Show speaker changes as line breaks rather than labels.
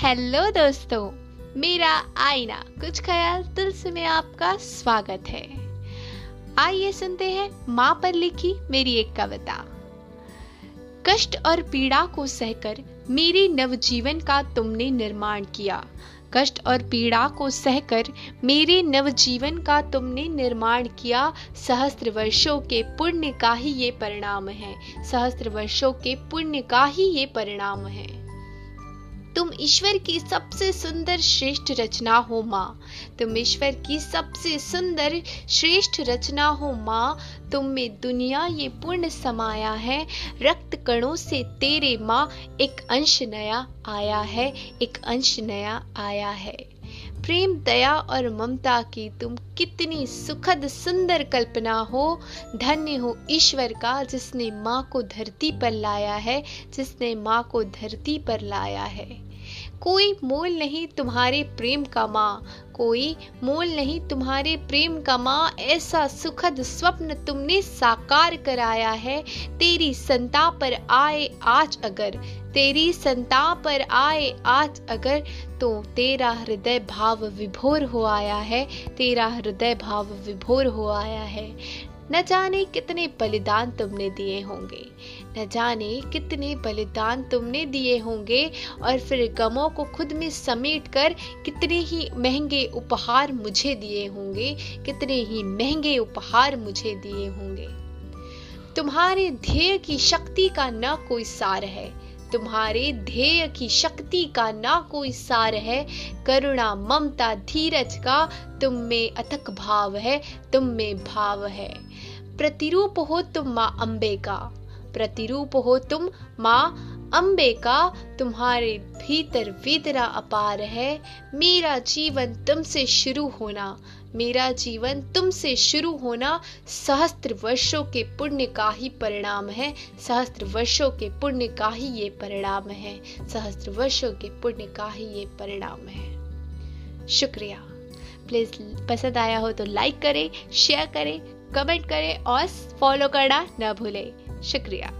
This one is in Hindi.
हेलो दोस्तों, मेरा आईना कुछ ख्याल तुलसी में आपका स्वागत है। आइए सुनते हैं माँ पर लिखी मेरी एक कविता। कष्ट और पीड़ा को सहकर मेरे नवजीवन का तुमने निर्माण किया। कष्ट और पीड़ा को सहकर मेरे नवजीवन का तुमने निर्माण किया। सहस्त्र वर्षों के पुण्य का ही ये परिणाम है। सहस्त्र वर्षों के पुण्य का ही ये परिणाम है। तुम ईश्वर की सबसे सुंदर श्रेष्ठ रचना हो, माँ। तुम ईश्वर की सबसे सुंदर श्रेष्ठ रचना हो, माँ। तुम में दुनिया ये पूर्ण समाया है। रक्त कणों से तेरे, माँ, एक अंश नया आया है, एक अंश नया आया है। प्रेम, दया और ममता की तुम कितनी सुखद, सुंदर कल्पना हो। धन्य हो ईश्वर का, जिसने माँ को धरती पर लाया है, जिसने माँ को धरती पर लाया है। कोई मोल नहीं तुम्हारे प्रेम का माँ, कोई मोल नहीं तुम्हारे प्रेम का माँ, ऐसा सुखद स्वप्न तुमने साकार कराया है। तेरी संता पर आए आज अगर, तेरी संता पर आए आज अगर तो तेरा हृदय भाव विभोर हो आया है, तेरा हृदय भाव विभोर हो आया है। न जाने कितने बलिदान तुमने दिए होंगे, न जाने कितने बलिदान तुमने दिए होंगे और फिर गमों को खुद में समेट कर कितने ही महँगे उपहार मुझे दिए होंगे, कितने ही महँगे उपहार मुझे दिए होंगे। तुम्हारे ध्येय की शक्ति का न कोई सार है, तुम्हारे ध्येय की शक्ति का ना कोई सार है। करुणा, ममता, धीरज का तुम में अथक भाव है, तुम में भाव है। प्रतिरूप हो तुम माँ अम्बे का प्रतिरूप हो तुम माँ अम्बे का तुम्हारे भीतर वेदना अपार है। मेरा जीवन तुमसे शुरू होना। मेरा जीवन तुमसे शुरू होना सहस्त्र वर्षों के पुण्य का ही परिणाम है। सहस्त्र वर्षों के पुण्य का ही ये परिणाम है। सहस्त्र वर्षों के पुण्य का ही ये परिणाम है। शुक्रिया। प्लीज़, पसंद आया हो तो लाइक करें शेयर करें कमेंट करें और फॉलो करना न भूलें। शुक्रिया।